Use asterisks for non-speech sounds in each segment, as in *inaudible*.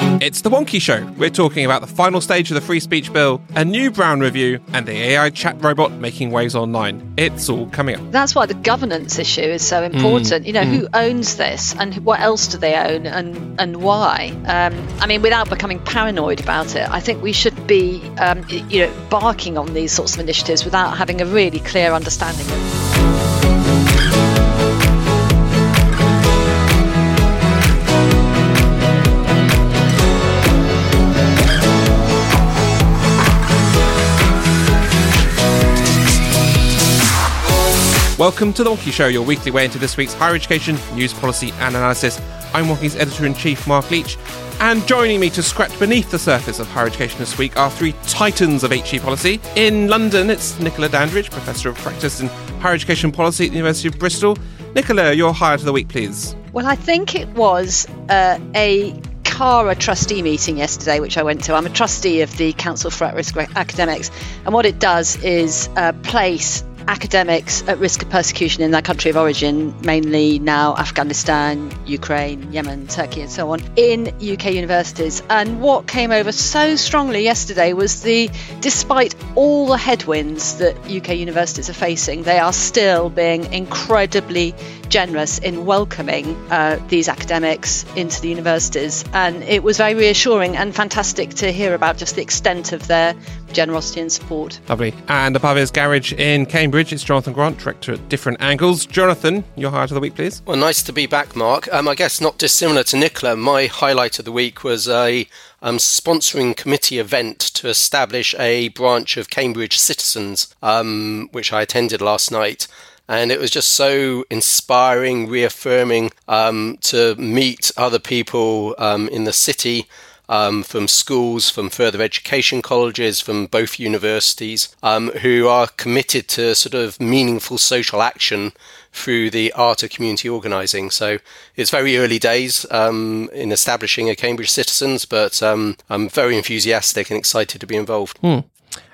It's The Wonkhe Show. We're talking about the final stage of the free speech bill, a new Brown review, and the AI chat robot making waves online. It's all coming up. That's why the governance issue is so important. you know, who owns this and what else do they own and, and why? Um, I mean, without becoming paranoid about it, I think we should be, um, you know, barking on these sorts of initiatives without having a really clear understanding of Welcome to The Wonkhe Show, your weekly way into this week's higher education news policy and analysis. I'm Wonkhe's editor in chief, Mark Leach. And joining me to scratch beneath the surface of higher education this week are three titans of HE policy. In London, it's Nicola Dandridge, Professor of Practice in Higher Education Policy at the University of Bristol. Nicola, your hire of the week, please. Well, I think it was uh, a CARA trustee meeting yesterday, which I went to. I'm a trustee of the Council for At Risk Academics, and what it does is uh, place academics at risk of persecution in their country of origin, mainly now Afghanistan, Ukraine, Yemen, Turkey, and so on, in UK universities. And what came over so strongly yesterday was the, despite all the headwinds that UK universities are facing, they are still being incredibly generous in welcoming uh, these academics into the universities. And it was very reassuring and fantastic to hear about just the extent of their generosity and support. Lovely. And above his garage in Cambridge, it's Jonathan Grant, director at Different Angles. Jonathan, your hire of the week, please. Well, nice to be back, Mark. Um, I guess not dissimilar to Nicola, my highlight of the week was a um, sponsoring committee event to establish a branch of Cambridge Citizens, um, which I attended last night. And it was just so inspiring, reaffirming um, to meet other people um, in the city um, from schools, from further education colleges, from both universities, um, who are committed to sort of meaningful social action through the art of community organising. So it's very early days um, in establishing a Cambridge Citizens, but um, I'm very enthusiastic and excited to be involved. Hmm.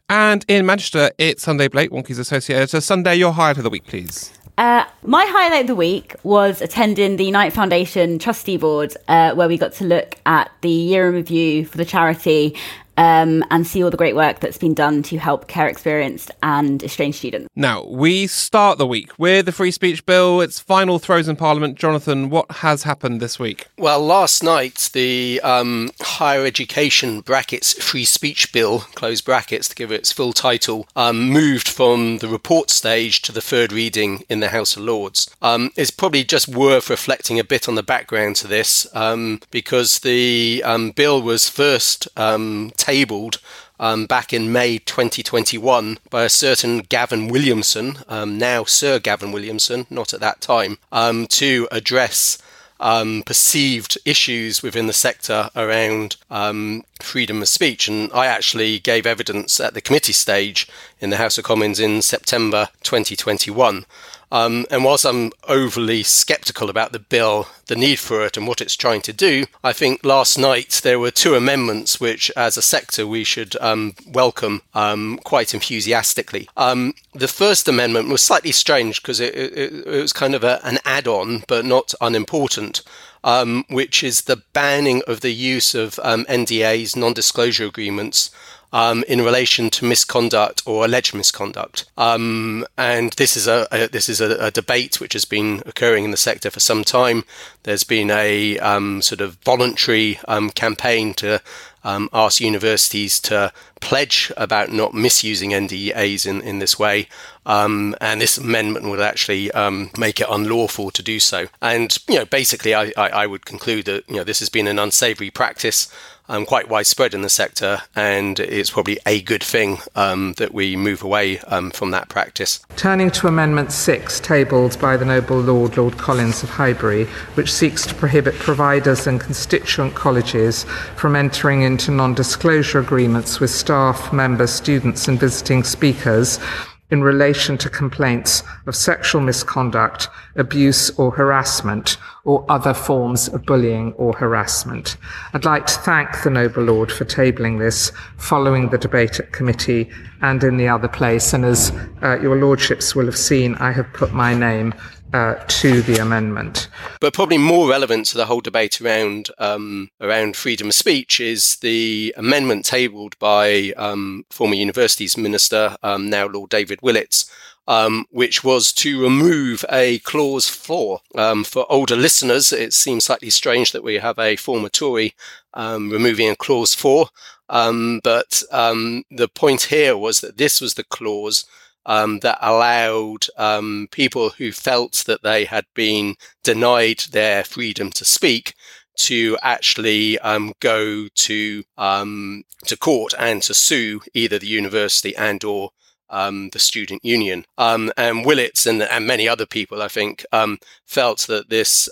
And in Manchester, it's Sunday Blake, Wonkhe's associate editor. Sunday, your hire to the week, please. Uh, my highlight of the week was attending the Unite Foundation trustee board, uh, where we got to look at the year in review for the charity um, and see all the great work that's been done to help care experienced and estranged students. Now, we start the week with the Free Speech Bill, its final throws in Parliament. Jonathan, what has happened this week? Well, last night, the um, Higher Education brackets Free Speech Bill, close brackets to give it its full title, um, moved from the report stage to the third reading in the House of Lords. Um, it's probably just worth reflecting a bit on the background to this um, because the um, bill was first um, tabled um, back in May 2021 by a certain Gavin Williamson, um, now Sir Gavin Williamson, not at that time, um, to address um, perceived issues within the sector around um, freedom of speech. And I actually gave evidence at the committee stage in the House of Commons in September 2021. Um, and whilst I'm overly sceptical about the bill, the need for it, and what it's trying to do, I think last night there were two amendments which, as a sector, we should um, welcome um, quite enthusiastically. Um, the first amendment was slightly strange because it, it, it, was kind of a, an add on, but not unimportant. Um, which is the banning of the use of um, NDAs, non disclosure agreements, um, in relation to misconduct or alleged misconduct. Um, and this is a, a this is a, a, debate which has been occurring in the sector for some time. There's been a um, sort of voluntary um, campaign to um, asked universities to pledge about not misusing NDAs in, in this way. Um, and this amendment would actually um, make it unlawful to do so. And you know, basically, I, I, I, would conclude that you know this has been an unsavoury practice um, quite widespread in the sector, and it's probably a good thing um, that we move away um, from that practice. Turning to Amendment 6, tabled by the Noble Lord Lord Collins of Highbury, which seeks to prohibit providers and constituent colleges from entering into non disclosure agreements with staff, members, students, and visiting speakers in relation to complaints of sexual misconduct, abuse or harassment, or other forms of bullying or harassment. I'd like to thank the Noble Lord for tabling this following the debate at committee and in the other place. And as uh, your lordships will have seen, I have put my name uh, to the amendment. But probably more relevant to the whole debate around um, around freedom of speech is the amendment tabled by um, former Universities Minister, um, now Lord David Willetts, um, which was to remove a clause four. Um, for older listeners, it seems slightly strange that we have a former Tory um, removing a clause four. but the point here was that this was the clause um, that allowed um, people who felt that they had been denied their freedom to speak to actually um, go to um, to court and to sue either the university and or um, the student union. Um, and Willetts and, and, many other people, I think, felt that this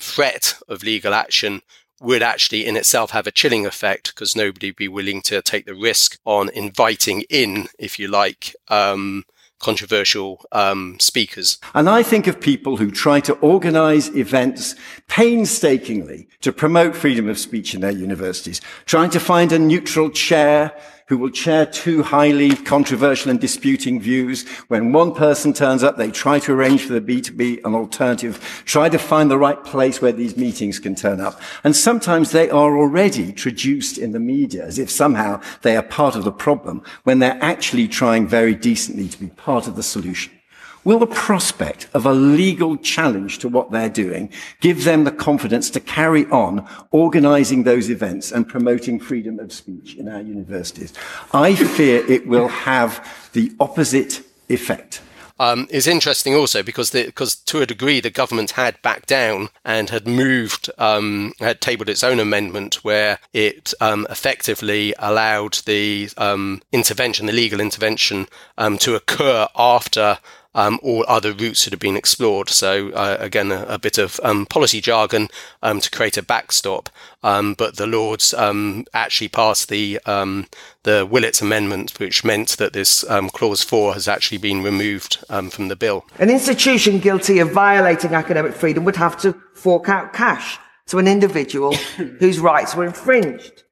threat of legal action would actually in itself have a chilling effect because nobody would be willing to take the risk on inviting in, if you like, um, controversial um, speakers. And I think of people who try to organize events painstakingly to promote freedom of speech in their universities, trying to find a neutral chair who will chair two highly controversial and disputing views. When one person turns up, they try to arrange for the B to be an alternative, try to find the right place where these meetings can turn up. And sometimes they are already traduced in the media as if somehow they are part of the problem when they're actually trying very decently to be part of the solution. Will the prospect of a legal challenge to what they're doing give them the confidence to carry on organizing those events and promoting freedom of speech in our universities? I fear it will have the opposite effect. Um, interesting also because the, because to a degree the government had backed down and had moved um, had tabled its own amendment where it um, effectively allowed the um, intervention, the legal intervention, um, to occur after um, all other routes that have been explored. So uh, again, a, a, bit of um, policy jargon um, to create a backstop. Um, but the Lords um, actually passed the um, the Willetts Amendment, which meant that this clause four has actually been removed from the bill. An institution guilty of violating academic freedom would have to fork out cash to an individual *coughs* whose rights were infringed.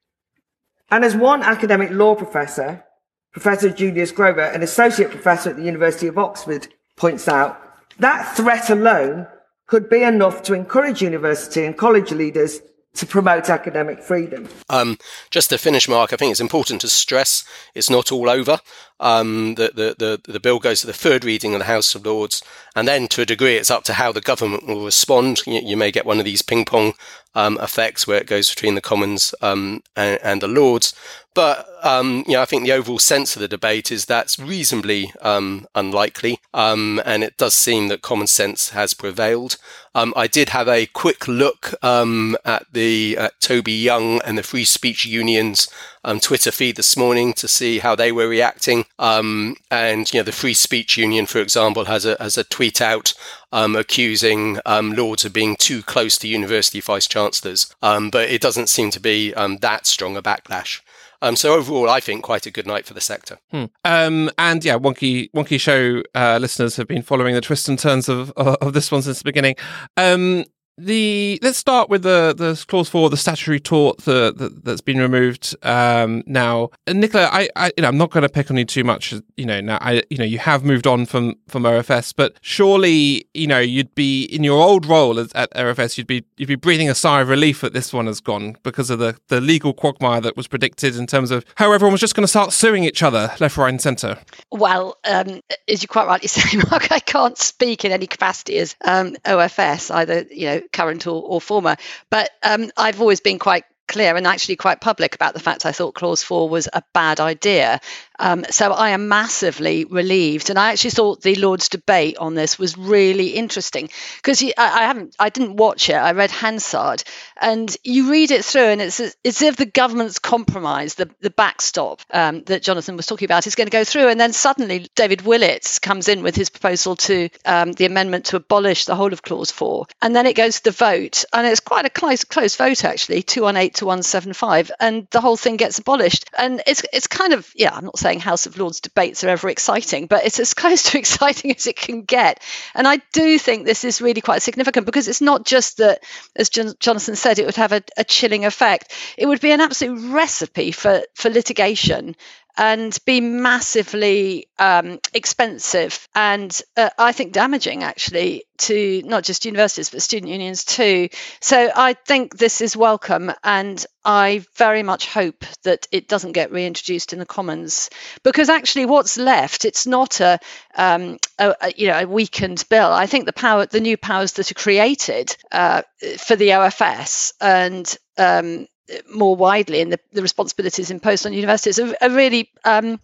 And as one academic law professor Professor Julius Grower, an associate professor at the University of Oxford, points out that threat alone could be enough to encourage university and college leaders to promote academic freedom. Um, just to finish, Mark, I think it's important to stress it's not all over. Um, the, the, the, the, bill goes to the third reading of the House of Lords, and then to a degree it's up to how the government will respond. You, you may get one of these ping pong um, effects where it goes between the Commons um, and, and, the Lords. But um, you know, I think the overall sense of the debate is that's reasonably um, unlikely, um, and it does seem that common sense has prevailed. Um, I did have a quick look at the Toby Young and the Free Speech Union's um, Twitter feed this morning to see how they were reacting. and you know, the Free Speech Union, for example, has a has a tweet out accusing Lords of being too close to university vice chancellors, but it doesn't seem to be that strong a backlash. Um, so overall, I think quite a good night for the sector. Hmm. Um, and yeah, Wonkhe Wonkhe Show uh, listeners have been following the twists and turns of of, of this one since the beginning. The let's start with the the clause four, the statutory tort the, the, that's been removed um, now. And Nicola, I, I you know I'm not going to pick on you too much. You know now I you know you have moved on from from OFS, but surely you know you'd be in your old role as, at OFS, you'd be you'd be breathing a sigh of relief that this one has gone because of the the legal quagmire that was predicted in terms of how everyone was just going to start suing each other left, right, and centre. Well, um, as you quite rightly *laughs* say, Mark, I can't speak in any capacity as um, OFS either. You know current or, or former. But um, I've always been quite clear and actually quite public about the fact I thought Clause 4 was a bad idea. Um, so I am massively relieved. And I actually thought the Lord's debate on this was really interesting because I, I, haven't, I didn't watch it. I read Hansard and you read it through and it's, it's as if the government's compromise, the, the backstop um, that Jonathan was talking about is going to go through. And then suddenly David Willetts comes in with his proposal to um, the amendment to abolish the whole of Clause 4. And then it goes to the vote. And it's quite a close, close vote, actually, 218 to 175. And the whole thing gets abolished. And it's, it's kind of, yeah, I'm not saying saying House of Lords debates are ever exciting, but it's as *laughs* close to exciting as it can get. And I do think this is really quite significant because it's not just that, as Jonathan said, it would have a, a chilling effect. It would be an absolute recipe for, for litigation and be massively um, expensive and uh, I think damaging actually to not just universities but student unions too. So I think this is welcome and I very much hope that it doesn't get reintroduced in the Commons because actually what's left it's not a, um, a, a you know a weakened bill. I think the power the new powers that are created uh, for the OFS and um, more widely and the, the responsibilities imposed on universities are, are really um,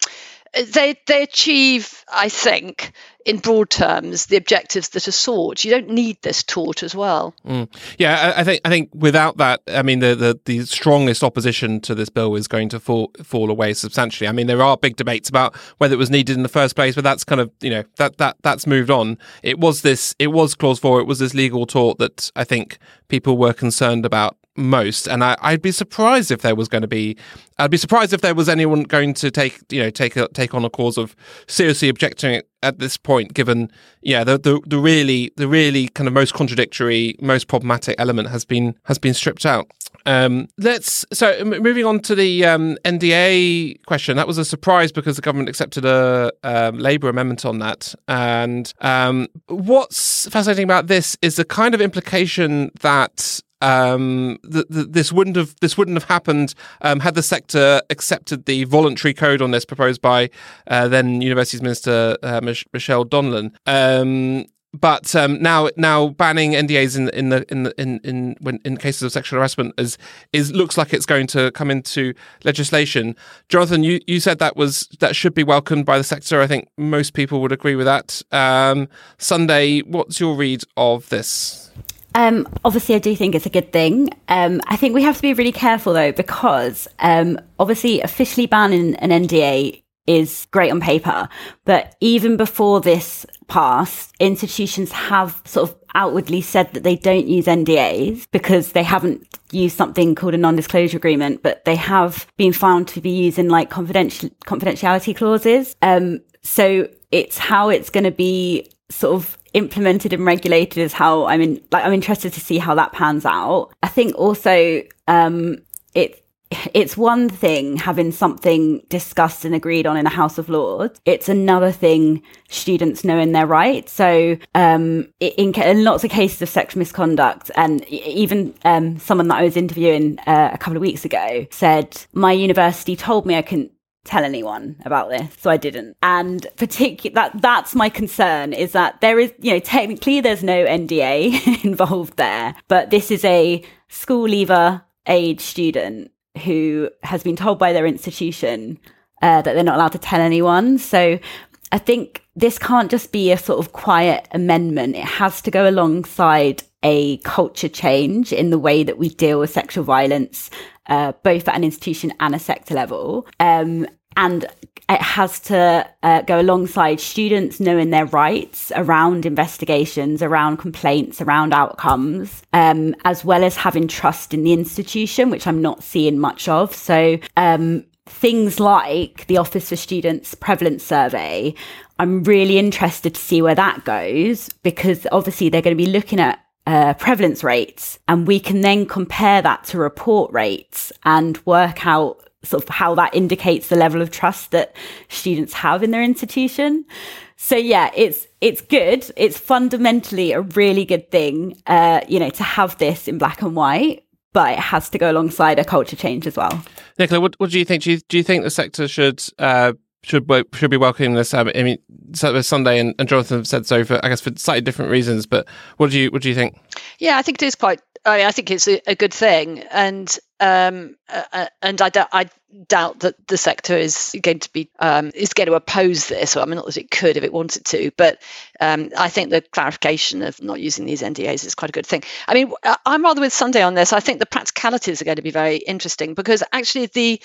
they they achieve, I think, in broad terms, the objectives that are sought. You don't need this tort as well. Mm. Yeah, I, I, think I think without that, I mean, the, the, the strongest opposition to this bill is going to fall fall away substantially. I mean, there are big debates about whether it was needed in the first place, but that's kind of you know that that that's moved on. It was this, it was clause four, it was this legal tort that I think people were concerned about most. And I, would be surprised if there was going to be. I'd be surprised if there was anyone going to take you know take a, take on a cause of seriously objecting at this point, given yeah the, the the really the really kind of most contradictory, most problematic element has been has been stripped out. Um, let's so moving on to the um, NDA question. That was a surprise because the government accepted a um, Labour amendment on that. And um, what's fascinating about this is the kind of implication that um, th- th- this wouldn't have this wouldn't have happened um, had the sector accepted the voluntary code on this proposed by uh, then Universities Minister uh, Mich- Michelle Donelan. Um, but um, now now banning NDAs in in the in the, in in when in cases of sexual harassment is is looks like it's going to come into legislation. Jonathan, you, you said that was that should be welcomed by the sector. I think most people would agree with that. Um, Sunday, what's your read of this? Um, obviously, I do think it's a good thing. Um, I think we have to be really careful though, because um, obviously, officially banning an NDA is great on paper, but even before this passed, institutions have sort of outwardly said that they don't use NDAs because they haven't used something called a non-disclosure agreement, but they have been found to be using like confidential confidentiality clauses. Um, so it's how it's going to be sort of implemented and regulated is how I'm in, like, I'm interested to see how that pans out. I think also, um, it, it's one thing having something discussed and agreed on in a House of Lords. It's another thing students knowing their rights. So, um, in, in, lots of cases of sexual misconduct, and even um, someone that I was interviewing uh, a couple of weeks ago said, "My university told me I couldn't tell anyone about this so i didn't. And particular that that's my concern is that there is you know technically there's no nda *laughs* involved there but this is a school leaver age student who has been told by their institution uh, that they're not allowed to tell anyone. So i think this can't just be a sort of quiet amendment. It has to go alongside a culture change in the way that we deal with sexual violence uh, both at an institution and a sector level. Um, and it has to uh, go alongside students knowing their rights around investigations, around complaints, around outcomes, um, as well as having trust in the institution, which I'm not seeing much of. So, um, things like the Office for Students Prevalence Survey, I'm really interested to see where that goes because obviously they're going to be looking at uh, prevalence rates, and we can then compare that to report rates and work out sort of how that indicates the level of trust that students have in their institution. So yeah, it's it's good. It's fundamentally a really good thing, uh, you know, to have this in black and white. But it has to go alongside a culture change as well. Nicola, what, what do you think? Do you, do you think the sector should uh, should should be welcoming this? Um, I mean, Sunday and, and Jonathan said so for I guess for slightly different reasons. But what do you what do you think? Yeah, I think it is quite I, mean, I think it's a, a good thing, and um, uh, uh and I, I doubt that the sector is going to be um, is going to oppose this. Or I mean, not that it could if it wanted to, but um, I think the clarification of not using these NDAs is quite a good thing. I mean, I'm rather with Sunday on this. I think the practicalities are going to be very interesting because actually the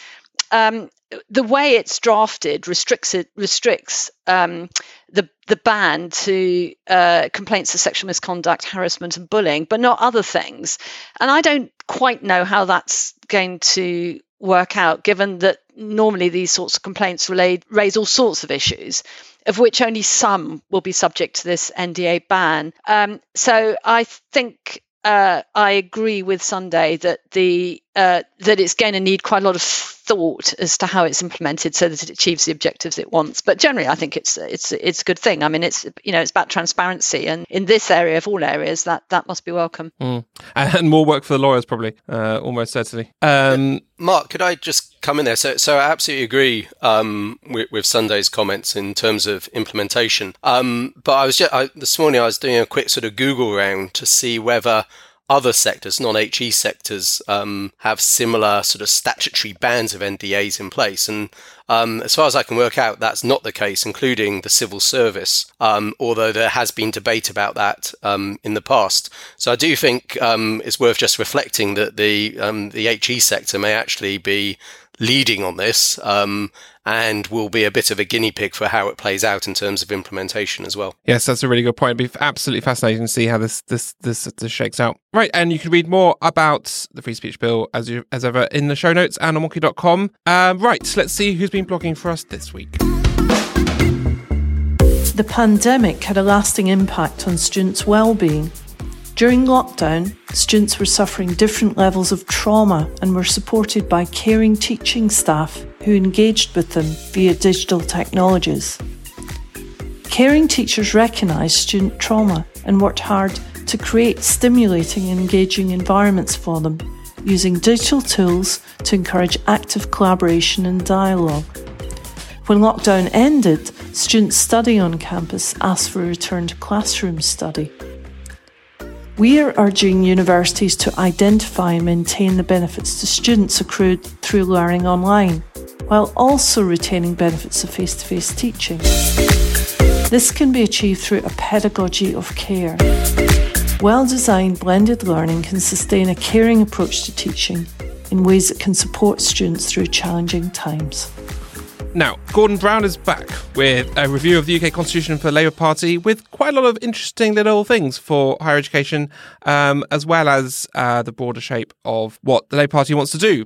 um, the way it's drafted restricts it restricts um, the the ban to uh, complaints of sexual misconduct, harassment, and bullying, but not other things. And I don't quite know how that's going to work out, given that normally these sorts of complaints relate, raise all sorts of issues, of which only some will be subject to this NDA ban. Um, so I think uh, I agree with Sunday that the uh, that it's going to need quite a lot of thought as to how it's implemented so that it achieves the objectives it wants. But generally, I think it's it's it's a good thing. I mean, it's you know it's about transparency, and in this area of all areas, that that must be welcome. Mm. *laughs* And more work for the lawyers, probably, uh, almost certainly. Um, Mark, could I just come in there? So, so I absolutely agree um, with, with, Sunday's comments in terms of implementation. Um, but I was just I, this morning I was doing a quick sort of Google round to see whether other sectors, non-HE sectors, um, have similar sort of statutory bans of NDAs in place. And um, as far as I can work out, that's not the case, including the civil service, um, although there has been debate about that um, in the past. So I do think um, it's worth just reflecting that the um, the HE sector may actually be leading on this um, and will be a bit of a guinea pig for how it plays out in terms of implementation as well. Yes, that's a really good point. It'd be absolutely fascinating to see how this this this, this shakes out. Right, and you can read more about the free speech bill as you as ever in the show notes and on wonkhe.com. Um, right, let's see who's been blogging for us this week. The pandemic had a lasting impact on students' well-being during lockdown, students were suffering different levels of trauma and were supported by caring teaching staff who engaged with them via digital technologies. Caring teachers recognised student trauma and worked hard to create stimulating and engaging environments for them, using digital tools to encourage active collaboration and dialogue. When lockdown ended, students studying on campus asked for a return to classroom study. We are urging universities to identify and maintain the benefits to students accrued through learning online, while also retaining benefits of face to face teaching. This can be achieved through a pedagogy of care. Well designed blended learning can sustain a caring approach to teaching in ways that can support students through challenging times. Now, Gordon Brown is back with a review of the UK Constitution for the Labour Party with quite a lot of interesting little things for higher education, um, as well as uh, the broader shape of what the Labour Party wants to do.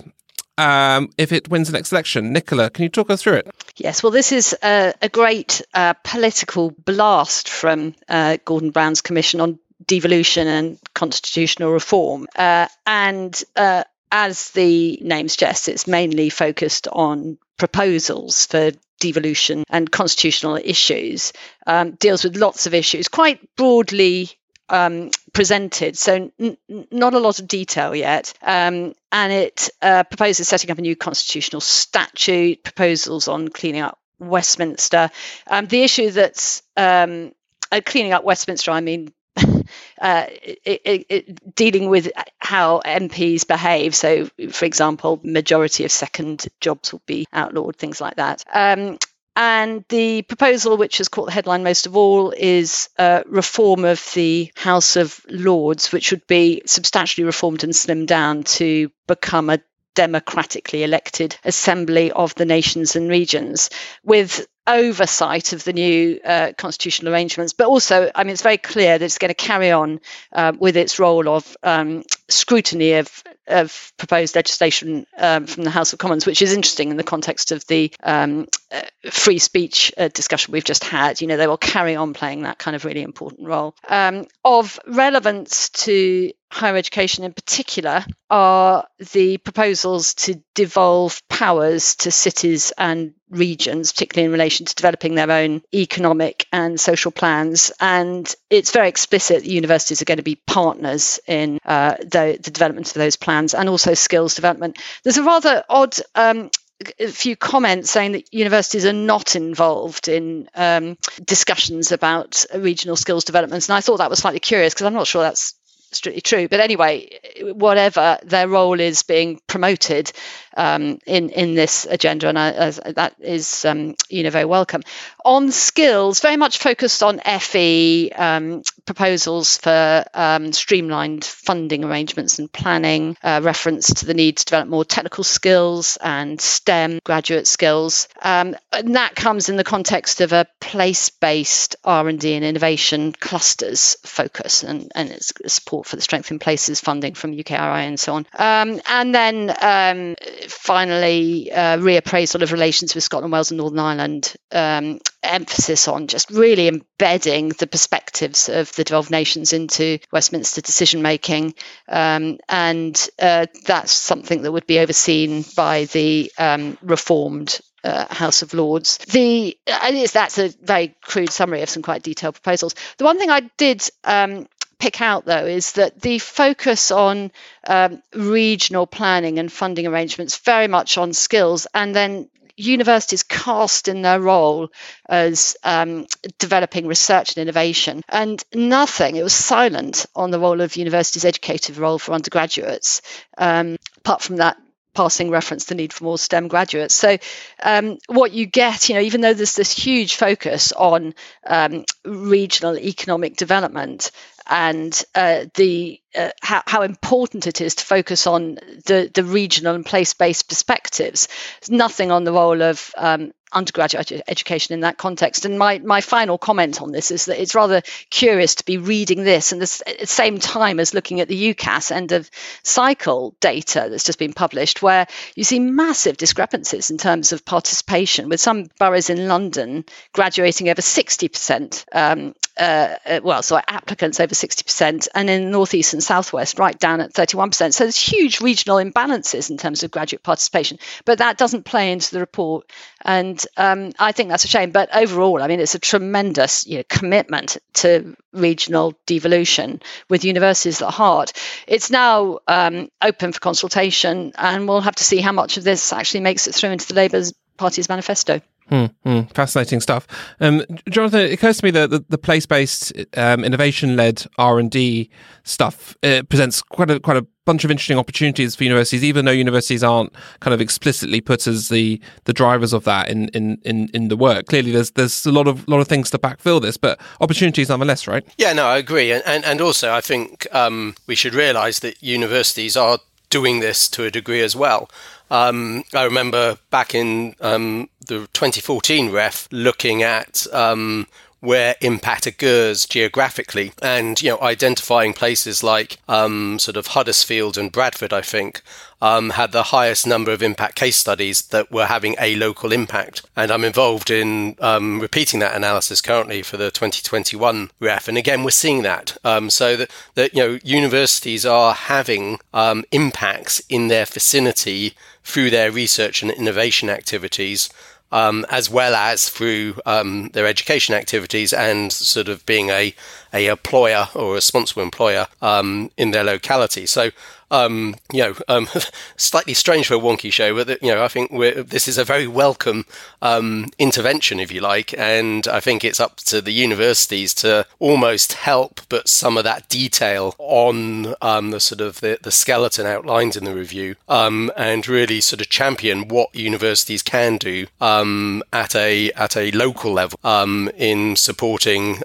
Um, if it wins the next election. Nicola, can you talk us through it? Yes, well, this is a, a great uh, political blast from uh, Gordon Brown's Commission on Devolution and Constitutional Reform. Uh, and uh, as the name suggests, it's mainly focused on proposals for devolution and constitutional issues, um, deals with lots of issues, quite broadly um, presented, so n- not a lot of detail yet. Um, and it uh, proposes setting up a new constitutional statute, proposals on cleaning up Westminster. Um, the issue that's um, uh, cleaning up Westminster, I mean, *laughs* uh, dealing with how MPs behave. So, for example, majority of second jobs will be outlawed, things like that. Um, and the proposal, which has caught the headline most of all, is reform of the House of Lords, which would be substantially reformed and slimmed down to become a democratically elected assembly of the nations and regions with oversight of the new uh, constitutional arrangements, but also, I mean, it's very clear that it's going to carry on uh, with its role of um, scrutiny of, of proposed legislation um, from the House of Commons, which is interesting in the context of the um, uh, free speech uh, discussion we've just had. You know, they will carry on playing that kind of really important role. Um, of relevance to higher education in particular are the proposals to devolve powers to cities and regions, particularly in relation to developing their own economic and social plans. And it's very explicit that universities are going to be partners in uh, the, the, development of those plans and also skills development. There's a rather odd um, a few comments saying that universities are not involved in um, discussions about regional skills developments. And I thought that was slightly curious because I'm not sure that's strictly true. But anyway, whatever their role is being promoted um, in in this agenda, and I, that is um, you know very welcome. On skills, very much focused on FE um, proposals for um, streamlined funding arrangements and planning, uh, reference to the need to develop more technical skills and STEM graduate skills, um, and that comes in the context of a place-based R&D and innovation clusters focus, and and it's support for the Strength in Places funding from UKRI and so on, um, and then finally, uh, reappraisal of relations with Scotland, Wales, and Northern Ireland. Emphasis on just really embedding the perspectives of the 12 nations into Westminster decision making. Um, and uh, that's something that would be overseen by the um, reformed uh, House of Lords. The that's a very crude summary of some quite detailed proposals. The one thing I did um, pick out, though, is that the focus on um, regional planning and funding arrangements very much on skills, and then universities cast in their role as um, developing research and innovation, and nothing. It was silent on the role of universities' educative role for undergraduates, um, apart from that passing reference to the need for more STEM graduates. So, um, what you get, you know, even though there's this huge focus on um, regional economic development, and uh, the uh, how, how, important it is to focus on the, the regional and place-based perspectives. There's nothing on the role of um, undergraduate education in that context. And my, my final comment on this is that it's rather curious to be reading this and this at the same time as looking at the UCAS end of cycle data that's just been published, where you see massive discrepancies in terms of participation, with some boroughs in London graduating over 60%. Um, uh, uh, well, so applicants over 60%, and in the northeast and southwest, right down at 31%. So there's huge regional imbalances in terms of graduate participation, but that doesn't play into the report. And um, I think that's a shame. But overall, I mean, it's a tremendous you know, commitment to regional devolution with universities at heart. It's now um, open for consultation, and we'll have to see how much of this actually makes it through into the Labour Party's manifesto. Hmm, hmm, fascinating stuff, um, Jonathan. It occurs to me that the, the place-based, um, innovation-led R and D stuff uh, presents quite a quite a bunch of interesting opportunities for universities, even though universities aren't kind of explicitly put as the the drivers of that in in in, in the work. Clearly, there's there's a lot of lot of things to backfill this, but opportunities nonetheless, right? Yeah, no, I agree, and and, and also I think um, we should realise that universities are doing this to a degree as well. Um, I remember back in um, the 2014 ref looking at um, where impact occurs geographically and you know identifying places like um, sort of Huddersfield and Bradford I think um, had the highest number of impact case studies that were having a local impact. And I'm involved in um, repeating that analysis currently for the 2021 ref. And again we're seeing that. Um, so that, that you know universities are having um, impacts in their vicinity through their research and innovation activities um, as well as through um, their education activities and sort of being a, a employer or a responsible employer um, in their locality. So um, you know, um, *laughs* slightly strange for a Wonkhe show, but you know, I think this is a very welcome um, intervention, if you like, and I think it's up to the universities to almost help put some of that detail on um, the sort of the, the, skeleton outlined in the review, um, and really sort of champion what universities can do um, at a at a local level in supporting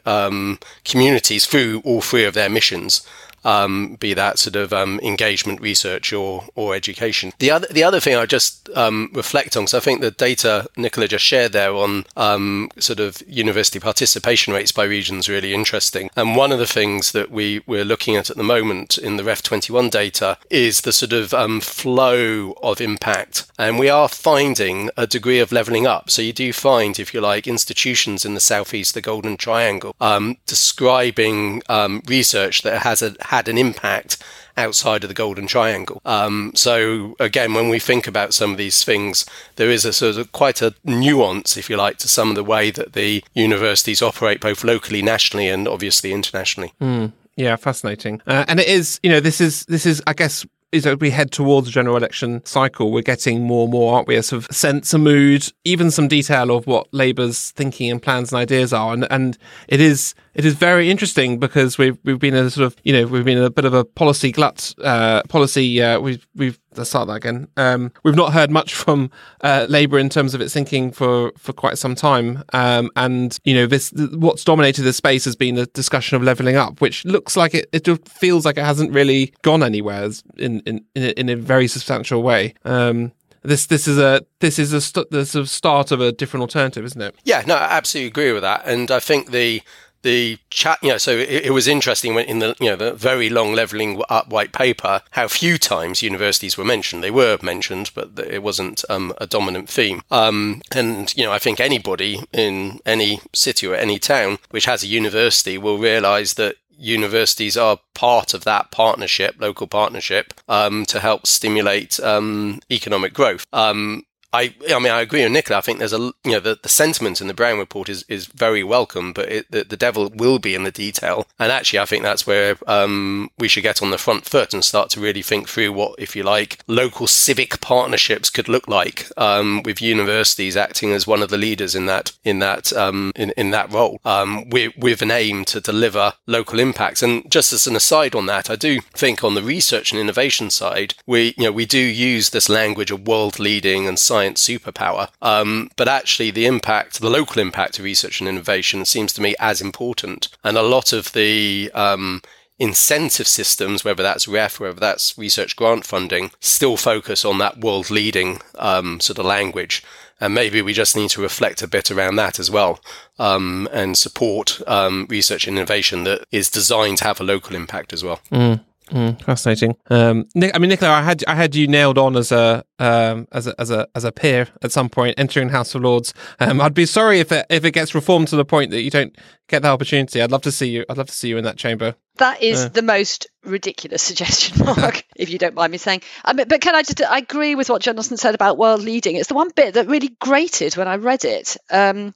communities through all three of their missions um, be that sort of um, engagement research or or education. The other the other thing I just um, reflect on, because I think the data Nicola just shared there on um, sort of university participation rates by regions really interesting. And one of the things that we we're looking at at the moment in the Ref 21 data is the sort of um, flow of impact, and we are finding a degree of leveling up. So you do find, if you like, institutions in the southeast, the Golden Triangle, um, describing research that has a had an impact outside of the Golden Triangle. Um, so again, when we think about some of these things, there is a sort of quite a nuance, if you like, to some of the way that the universities operate, both locally, nationally, and obviously internationally. Mm. Yeah, fascinating. Uh, and it is, you know, this is this is, I guess, is as we head towards the general election cycle, we're getting more and more, aren't we? A sort of sense, a mood, even some detail of what Labour's thinking and plans and ideas are. And and it is it is very interesting because we've we've been a sort of you know we've been a bit of a policy glut uh, policy uh, we've we've let's start that again um, we've not heard much from uh, Labour in terms of its thinking for for quite some time um, and you know this what's dominated the space has been the discussion of levelling up which looks like it it feels like it hasn't really gone anywhere in in in a, in a very substantial way. Um, this this is a this is a st- the sort of start of a different alternative, isn't it? Yeah, no, I absolutely agree with that, and I think the the chat, you know, so it, it, was interesting when in the, you know, the very long levelling up white paper, how few times universities were mentioned. They were mentioned, but it wasn't um, a dominant theme. Um, and, you know, I think anybody in any city or any town which has a university will realise that universities are part of that partnership, local partnership, um, to help stimulate um, economic growth. Um, I, I mean, I agree with Nicola. I think there's a, you know, the, the sentiment in the Brown report is, is very welcome, but it, the, the devil will be in the detail. And actually, I think that's where um, we should get on the front foot and start to really think through what, if you like, local civic partnerships could look like, um, with universities acting as one of the leaders in that in that um, in, in that role, um, with, with an aim to deliver local impacts. And just as an aside on that, I do think on the research and innovation side, we you know we do use this language of world leading and science science superpower. Um, but actually, the impact, the local impact of research and innovation seems to me as important. And a lot of the um, incentive systems, whether that's REF, whether that's research grant funding, still focus on that world leading um, sort of language. And maybe we just need to reflect a bit around that as well um, and support um, research and innovation that is designed to have a local impact as well. Mm. Mm, fascinating. Um, Nick, I mean, Nicola, I had I had you nailed on as a um, as a as a as a peer at some point entering House of Lords. Um, I'd be sorry if it if it gets reformed to the point that you don't get the opportunity. I'd love to see you. I'd love to see you in that chamber. That is uh. the most ridiculous suggestion, *laughs* Mark, if you don't mind me saying. I mean, but can I just? I agree with what Jonathan said about world leading. It's the one bit that really grated when I read it. Um,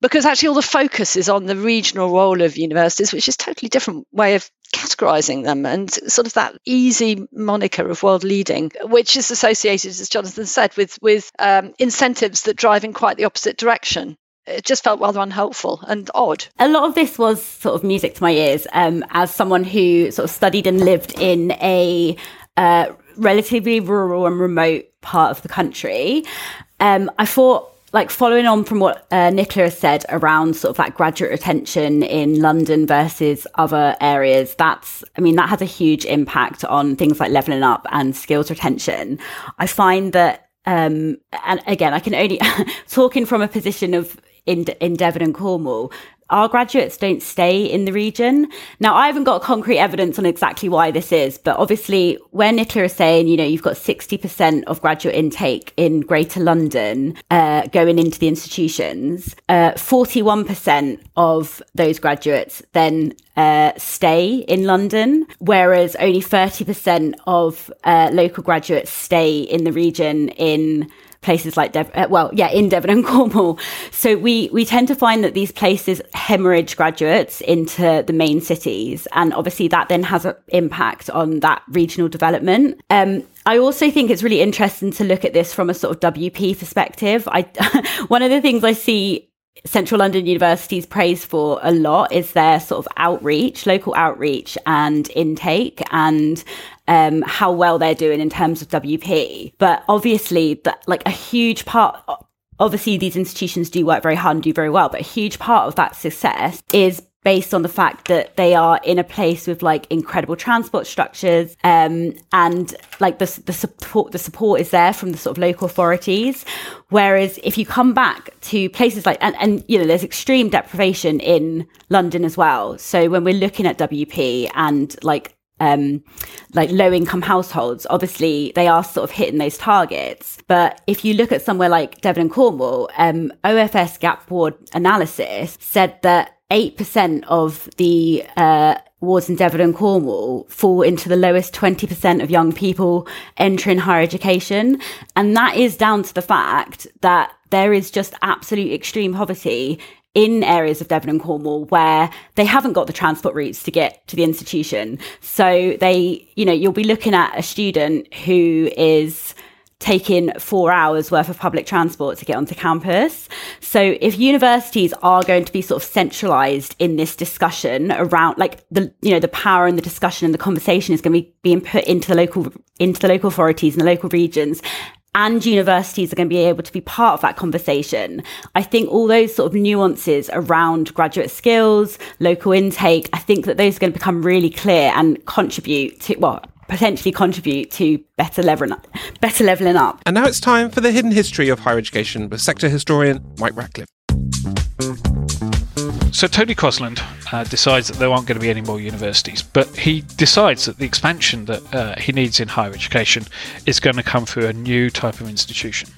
because actually all the focus is on the regional role of universities, which is totally different way of categorizing them and sort of that easy moniker of world leading, which is associated, as Jonathan said, with with um, incentives that drive in quite the opposite direction it just felt rather unhelpful and odd. A lot of this was sort of music to my ears um, as someone who sort of studied and lived in a uh, relatively rural and remote part of the country. Um, I thought like following on from what uh, Nicola said around sort of that graduate retention in London versus other areas, that's, I mean, that has a huge impact on things like leveling up and skills retention. I find that, um, and again, I can only *laughs* talking from a position of in, in Devon and Cornwall, our graduates don't stay in the region. Now, I haven't got concrete evidence on exactly why this is, but obviously, when Nicola is saying, you know, you've got 60% of graduate intake in Greater London uh, going into the institutions, uh, 41% of those graduates then uh, stay in London, whereas only 30% of uh, local graduates stay in the region in places like Dev- uh, well, yeah, in Devon and *laughs* Cornwall. So we we tend to find that these places hemorrhage graduates into the main cities, and obviously that then has an impact on that regional development. Um, I also think it's really interesting to look at this from a sort of WP perspective. I *laughs* one of the things I see Central London University's praise for a lot is their sort of outreach, local outreach and intake and um, how well they're doing in terms of WP. But obviously that like a huge part obviously these institutions do work very hard and do very well, but a huge part of that success is based on the fact that they are in a place with like incredible transport structures um, and like the, the support the support is there from the sort of local authorities whereas if you come back to places like and, and you know there's extreme deprivation in london as well so when we're looking at wp and like um, like low income households, obviously they are sort of hitting those targets. But if you look at somewhere like Devon and Cornwall, um, OFS Gap Board analysis said that 8% of the uh, wards in Devon and Cornwall fall into the lowest 20% of young people entering higher education. And that is down to the fact that there is just absolute extreme poverty in areas of Devon and Cornwall where they haven't got the transport routes to get to the institution. So they, you know, you'll be looking at a student who is taking four hours worth of public transport to get onto campus. So if universities are going to be sort of centralized in this discussion around like the you know the power and the discussion and the conversation is going to be being put into the local into the local authorities and the local regions and universities are going to be able to be part of that conversation. I think all those sort of nuances around graduate skills, local intake, I think that those are going to become really clear and contribute to, well, potentially contribute to better leveling up, better leveling up. And now it's time for the hidden history of higher education with sector historian Mike Ratcliffe. So Tony Crosland uh, decides that there aren't going to be any more universities, but he decides that the expansion that uh, he needs in higher education is going to come through a new type of institution.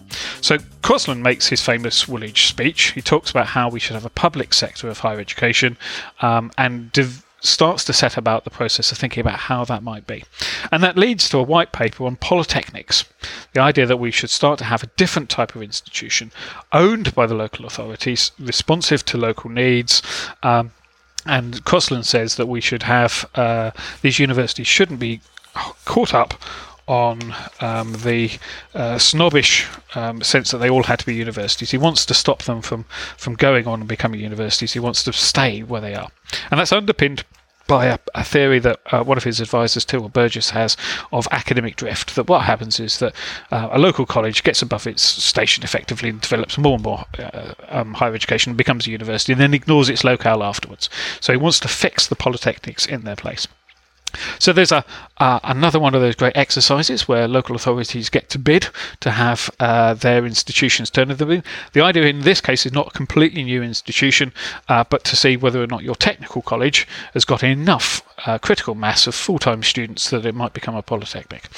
So Crosland makes his famous Woolwich speech. He talks about how we should have a public sector of higher education um, and. Div- starts to set about the process of thinking about how that might be. And that leads to a white paper on polytechnics. The idea that we should start to have a different type of institution owned by the local authorities, responsive to local needs. Um, and Crosland says that we should have uh, these universities shouldn't be caught up on um, the uh, snobbish um, sense that they all had to be universities. He wants to stop them from, from going on and becoming universities. He wants to stay where they are. And that's underpinned by a, a theory that uh, one of his advisors, Tyrrell Burgess, has of academic drift. That what happens is that uh, a local college gets above its station effectively and develops more and more uh, um, higher education, and becomes a university, and then ignores its locale afterwards. So he wants to fix the polytechnics in their place. So there's a uh, another one of those great exercises where local authorities get to bid to have uh, their institutions turn the them. The idea in this case is not a completely new institution, uh, but to see whether or not your technical college has got enough uh, critical mass of full-time students that it might become a polytechnic.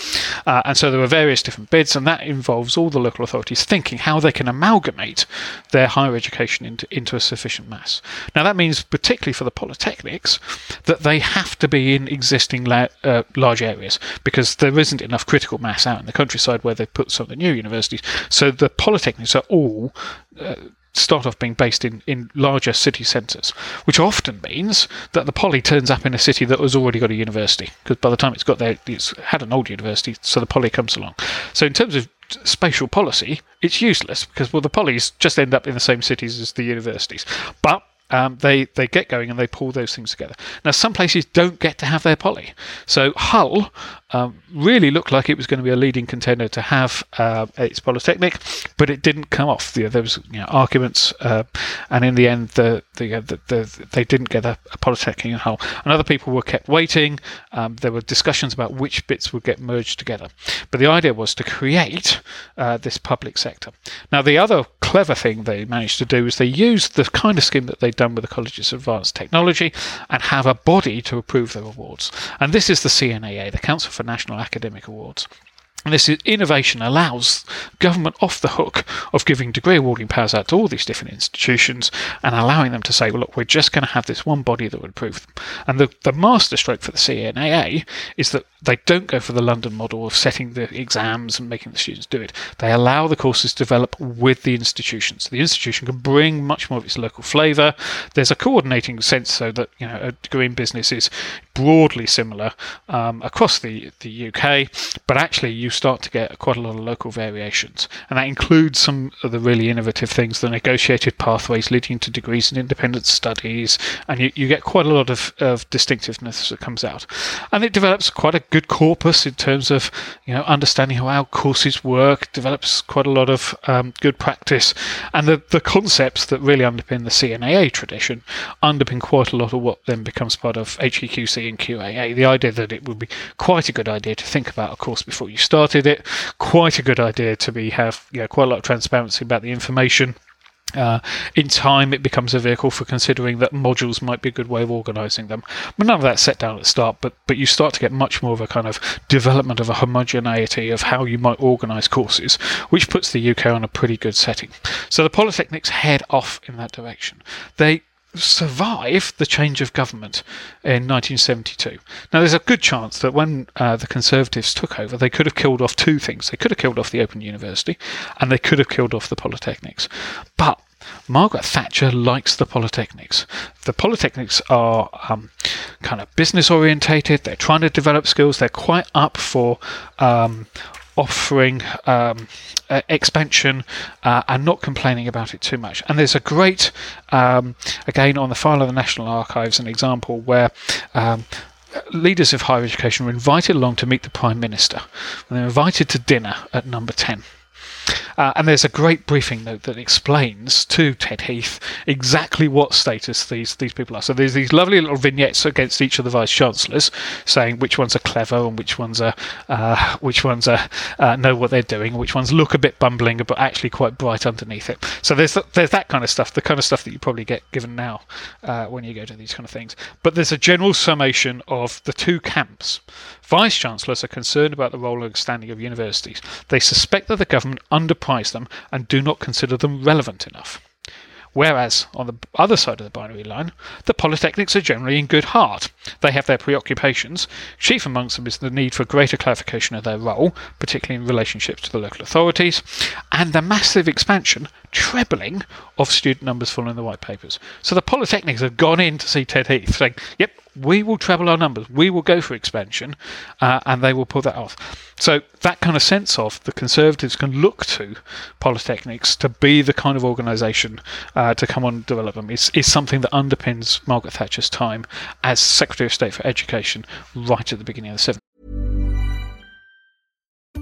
Uh, and so there are various different bids, and that involves all the local authorities thinking how they can amalgamate their higher education into, into a sufficient mass. Now that means, particularly for the polytechnics, that they have to be in existing la- uh, large areas because there isn't enough critical mass out in the countryside where they put some of the new universities. So the polytechnics are all uh, start off being based in, in larger city centres, which often means that the poly turns up in a city that has already got a university, because by the time it's got there, it's had an old university, so the poly comes along. So in terms of spatial policy, it's useless because well the polys just end up in the same cities as the universities. But um, they they get going and they pull those things together. Now, some places don't get to have their poly. So Hull um, really looked like it was going to be a leading contender to have uh, its Polytechnic, but it didn't come off. there was you know, arguments, uh, and in the end, the, the, uh, the, the, they didn't get a, a, Polytechnic in Hull. And other people were kept waiting. Um, there were discussions about which bits would get merged together. But the idea was to create uh, this public sector. Now, the other clever thing they managed to do is they used the kind of scheme that they'd done with the Colleges of Advanced Technology and have a body to approve their awards. And this is the CNAA, the Council for National Academic Awards. And this innovation allows government off the hook of giving degree awarding powers out to all these different institutions and allowing them to say, well, look, we're just going to have this one body that would approve them. And the, the masterstroke for the CNAA is that they don't go for the London model of setting the exams and making the students do it. They allow the courses to develop with the institutions. The institution can bring much more of its local flavour. There's a coordinating sense so that you know a degree in business is broadly similar um, across the, the UK, but actually you start to get quite a lot of local variations. And that includes some of the really innovative things, the negotiated pathways leading to degrees in independent studies, and you, you get quite a lot of, of distinctiveness that comes out. And it develops quite a good corpus in terms of you know understanding how our courses work. Develops quite a lot of um, good practice, and the the concepts that really underpin the CNAA tradition underpin quite a lot of what then becomes part of HEQC and QAA. The idea that it would be quite a good idea to think about a course before you started it. Quite a good idea to be have you know, quite a lot of transparency about the information uh, in time, it becomes a vehicle for considering that modules might be a good way of organising them. But none of that's set down at the start. But but you start to get much more of a kind of development of a homogeneity of how you might organise courses, which puts the UK on a pretty good setting. So the polytechnics head off in that direction. They survive the change of government in 1972. Now, there's a good chance that when uh, the Conservatives took over, they could have killed off two things. They could have killed off the Open University, and they could have killed off the Polytechnics. But Margaret Thatcher likes the Polytechnics. The Polytechnics are um, kind of business orientated. They're trying to develop skills. They're quite up for um, offering um, uh, expansion uh, and not complaining about it too much. And there's a great, um, again, on the file of the National Archives, an example where. Um, leaders of higher education were invited along to meet the Prime Minister. And they were invited to dinner at number 10. Uh, and there's a great briefing note that explains to Ted Heath exactly what status these, these people are. So there's these lovely little vignettes against each of the vice chancellors, saying which ones are clever and which ones are uh, which ones are uh, know what they're doing, which ones look a bit bumbling but actually quite bright underneath it. So there's there's that kind of stuff, the kind of stuff that you probably get given now uh, when you go to these kind of things. But there's a general summation of the two camps. Vice chancellors are concerned about the role and standing of universities. They suspect that the government underprice them and do not consider them relevant enough. Whereas, on the other side of the binary line, the polytechnics are generally in good heart. They have their preoccupations. Chief amongst them is the need for greater clarification of their role, particularly in relationships to the local authorities, and the massive expansion, trebling, of student numbers following the white papers. So the polytechnics have gone in to see Ted Heath, saying, yep, we will treble our numbers, we will go for expansion, uh, and they will pull that off. So that kind of sense of the Conservatives can look to polytechnics to be the kind of organisation uh, to come on and develop them is, is something that underpins Margaret Thatcher's time as Secretary of State for Education right at the beginning of the 70s.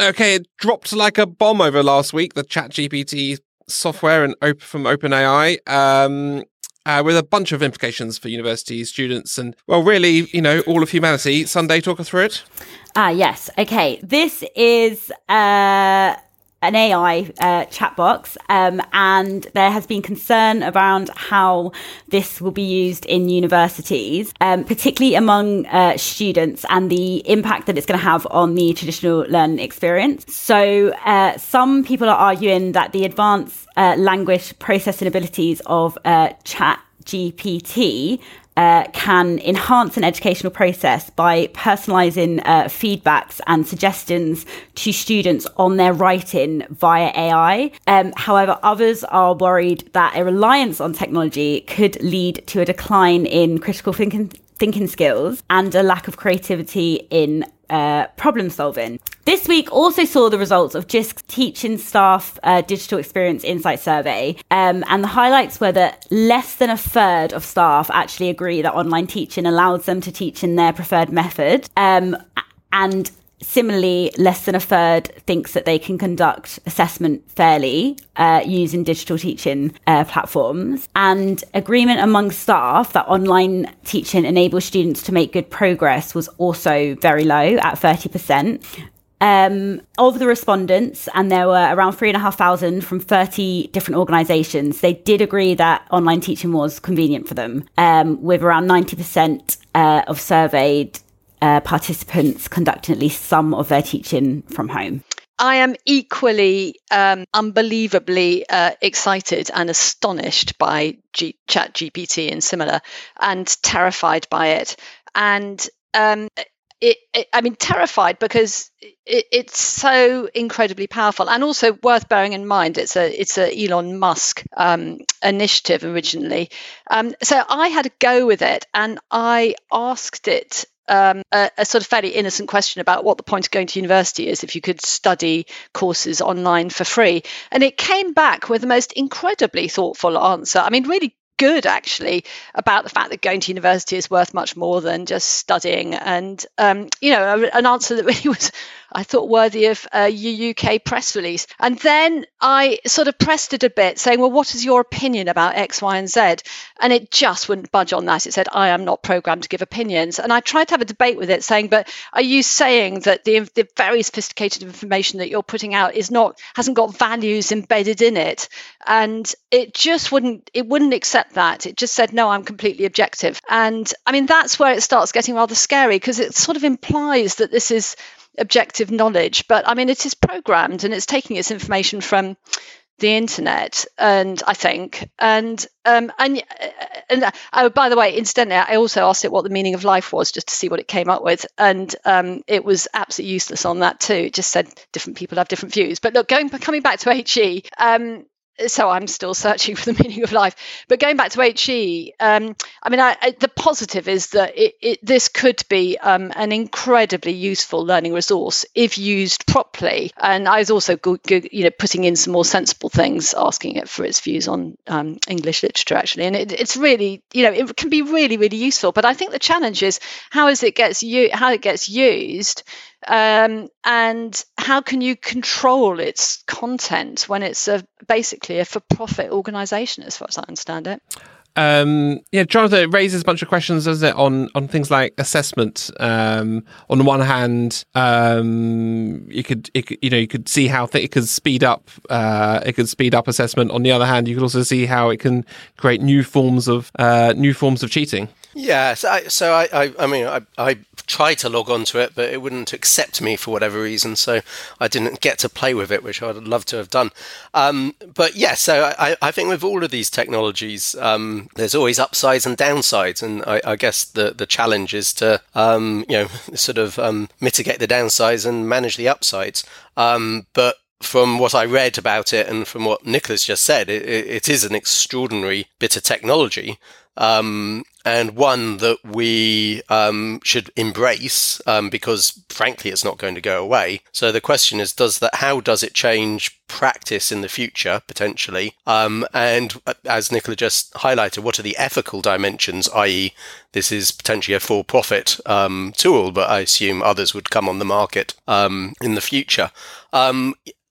Okay, it dropped like a bomb over last week. The ChatGPT software and op- from OpenAI, um, uh, with a bunch of implications for universities, students, and well, really, you know, all of humanity. Sunday, talk us through it. Ah, yes. Okay. This is uh, an AI uh, chat box, um, and there has been concern around how this will be used in universities, um, particularly among uh, students, and the impact that it's going to have on the traditional learning experience. So, uh, some people are arguing that the advanced uh, language processing abilities of uh, Chat GPT uh, can enhance an educational process by personalizing uh, feedbacks and suggestions to students on their writing via AI. Um, however, others are worried that a reliance on technology could lead to a decline in critical thinking, thinking skills and a lack of creativity in uh, problem solving. This week also saw the results of JISC's teaching staff uh, digital experience insight survey, um, and the highlights were that less than a third of staff actually agree that online teaching allows them to teach in their preferred method, um, and Similarly, less than a third thinks that they can conduct assessment fairly uh, using digital teaching uh, platforms. And agreement among staff that online teaching enables students to make good progress was also very low at 30%. Um, of the respondents, and there were around three and a half thousand from 30 different organizations, they did agree that online teaching was convenient for them, um, with around 90% uh, of surveyed uh, participants conducting at least some of their teaching from home. I am equally um, unbelievably uh, excited and astonished by G- Chat GPT and similar, and terrified by it. And um, it, it, I mean, terrified because it, it's so incredibly powerful, and also worth bearing in mind. It's a it's a Elon Musk um, initiative originally. Um, so I had a go with it, and I asked it um, a, a, sort of fairly innocent question about what the point of going to university is if you could study courses online for free. And it came back with the most incredibly thoughtful answer. I mean, really good actually about the fact that going to university is worth much more than just studying, and um, you know, an answer that *laughs* really was I thought worthy of a UUK press release. And then I sort of pressed it a bit, saying, Well, what is your opinion about X, Y, and Z? And it just wouldn't budge on that. It said, I am not programmed to give opinions. And I tried to have a debate with it, saying, But are you saying that the, the very sophisticated information that you're putting out is not hasn't got values embedded in it? And it just wouldn't it wouldn't accept that. It just said, No, I'm completely objective. And I mean that's where it starts getting rather scary because it sort of implies that this is objective knowledge. But I mean, it is programmed and it's taking its information from the internet and i think and um and and oh by the way incidentally i also asked it what the meaning of life was just to see what it came up with and um it was absolutely useless on that too it just said different people have different views but look going coming back to he um so I'm still searching *laughs* for the meaning of life. But going back to HE, um, I mean, I, I, the positive is that it, it, this could be um, an incredibly useful learning resource if used properly. And I was also, go, go, you know, putting in some more sensible things, asking it for its views on um, English literature, actually. And it, it's really, you know, it can be really, really useful. But I think the challenge is how is it gets you how it gets used um, and how can you control its content when it's a basically a for-profit organization as far as i understand it um, yeah, Jonathan, it raises a bunch of questions, doesn't it, on on things like assessment. Um, on the one hand, um, you could, it, you know, you could see how th- it could speed up, uh, it could speed up assessment. On the other hand, you could also see how it can create new forms of uh, new forms of cheating. Yeah, so I, so I, I, I mean, I, I tried to log on to it, but it wouldn't accept me for whatever reason, so I didn't get to play with it, which I'd love to have done. Um, but yeah, so I, I think with all of these technologies, um, there's always upsides and downsides, and I, I guess the the challenge is to um, you know *laughs* sort of um, mitigate the downsides and manage the upsides. Um, but from what I read about it and from what Nicola's just said, it, it is an extraordinary bit of technology um, and one that we um, should embrace um, because, frankly, it's not going to go away. So the question is, does that? How does it change practice in the future potentially? Um, and uh, as Nicola just highlighted, what are the ethical dimensions? I.e., this is potentially a for-profit um, tool, but I assume others would come on the market um, in the future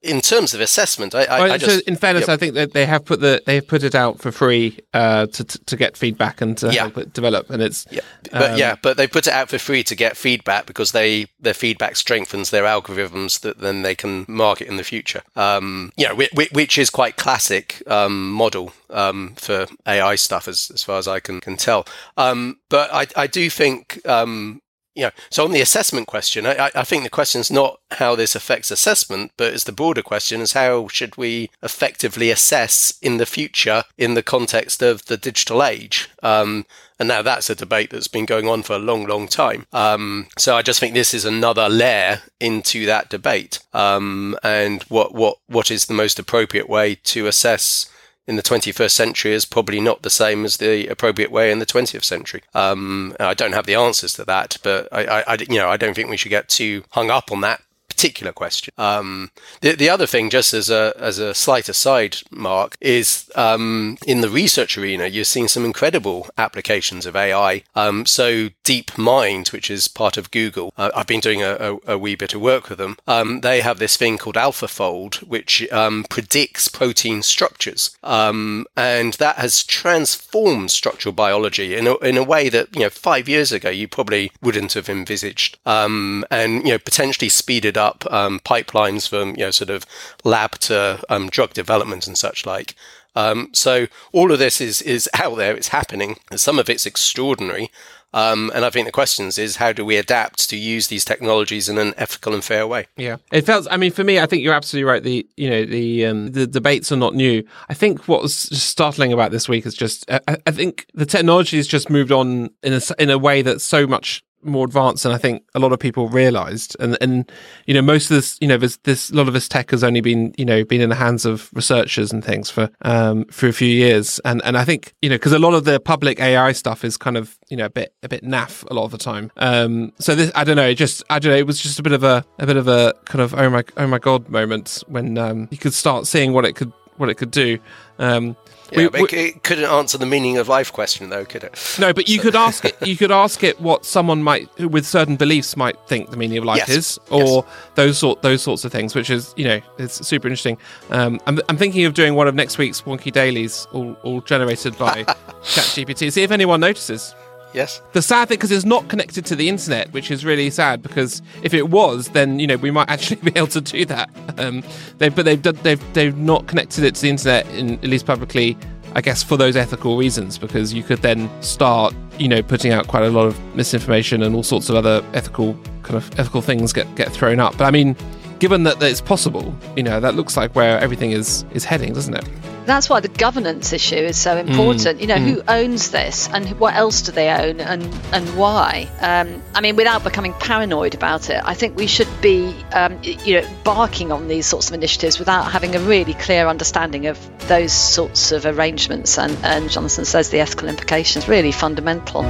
in terms of assessment, I, I, well, I just, so in fairness, yep. I think that they have put the they have put it out for free uh, to to get feedback and to yeah. help it develop. And it's yeah, but um, yeah, but they put it out for free to get feedback because they their feedback strengthens their algorithms that then they can market in the future. Um, you know, which, which is quite classic um, model um, for AI stuff as as far as I can can tell. Um, but I I do think um, you know, so on the assessment question, I, I think the question is not how this affects assessment, but it's the broader question is how should we effectively assess in the future in the context of the digital age? Um, and now that's a debate that's been going on for a long, long time. Um, so I just think this is another layer into that debate. Um, and what, what, what is the most appropriate way to assess in the 21st century is probably not the same as the appropriate way in the 20th century. Um, I don't have the answers to that, but I, I, I, you know, I don't think we should get too hung up on that particular question. Um, the, the other thing, just as a as a slight aside, Mark, is um, in the research arena, you're seeing some incredible applications of AI. Um, so DeepMind, which is part of Google, uh, I've been doing a, a, a, wee bit of work with them. Um, they have this thing called AlphaFold, which um, predicts protein structures, um, and that has transformed structural biology in a, in a way that you know five years ago you probably wouldn't have envisaged, and you know potentially speeded up up um, pipelines from you know sort of lab to um, drug development and such like. Um, so all of this is is *laughs* out there. It's happening. Some of it's extraordinary. Um, and I think the question is, how do we adapt to use these technologies in an ethical and fair way? Yeah, it felt. I mean, for me, I think you're absolutely right. The you know the um, the debates are not new. I think what was startling about this week is just I, I think the technology has just moved on in a in a way that's so much more advanced than I think a lot of people realized. And, and, you know, most of this, you know, there's this, a lot of this tech has only been, you know, been in the hands of researchers and things for, um, for a few years. And, and I think, you know, cause a lot of the public AI stuff is kind of, you know, a bit, a bit naff a lot of the time. Um, so this, I don't know, It just, I don't know, it was just a bit of a, a bit of a kind of, oh my, oh my God moment when, um, you could start seeing what it could what it could do. Um, yeah, we, it couldn't answer the meaning of life question, though, could it? No, but you so. could ask it. You could ask it what someone might, with certain beliefs, might think the meaning of life yes. is, or yes. those sort those sorts of things, which is you know it's super interesting. Um, I'm, I'm thinking of doing one of next week's Wonkhe dailies, all, all generated by *laughs* ChatGPT. See if anyone notices. Yes. The sad thing, because it's not connected to the internet, which is really sad. Because if it was, then you know we might *laughs* actually be able to do that. Um, they, but they've they've they've not connected it to the internet, in, at least publicly. I guess for those ethical reasons, because you could then start, you know, putting out quite a lot of misinformation and all sorts of other ethical kind of ethical things get get thrown up. But I mean, given that, that it's possible, you know, that looks like where everything is is heading, doesn't it? That's why the governance issue is so important. Mm, you know, mm. who owns this and what else do they own and, and why? Um, I mean, without becoming paranoid about it, I think we should be, um, you know, barking on these sorts of initiatives without having a really clear understanding of those sorts of arrangements. And, and Jonathan says the ethical implications really fundamental.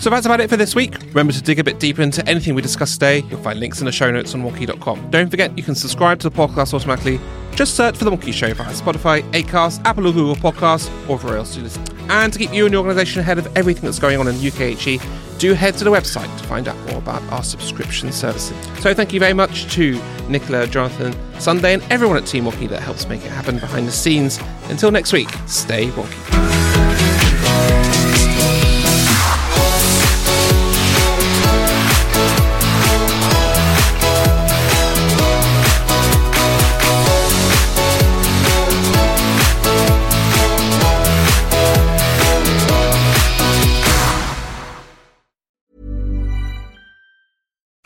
So that's about it for this week. Remember to dig a bit deeper into anything we discussed today. You'll find links in the show notes on wonkhe.com. Don't forget, you can subscribe to the podcast automatically. Just search for The Wonkhe Show via Spotify, Acast, Apple or Google Podcasts, or wherever else you listen. And to keep you and your organisation ahead of everything that's going on in UKHE, do head to the website to find out more about our subscription services. So thank you very much to Nicola, Jonathan, Sunday, and everyone at Team Wonkhe that helps make it happen behind the scenes. Until next week, stay wonky.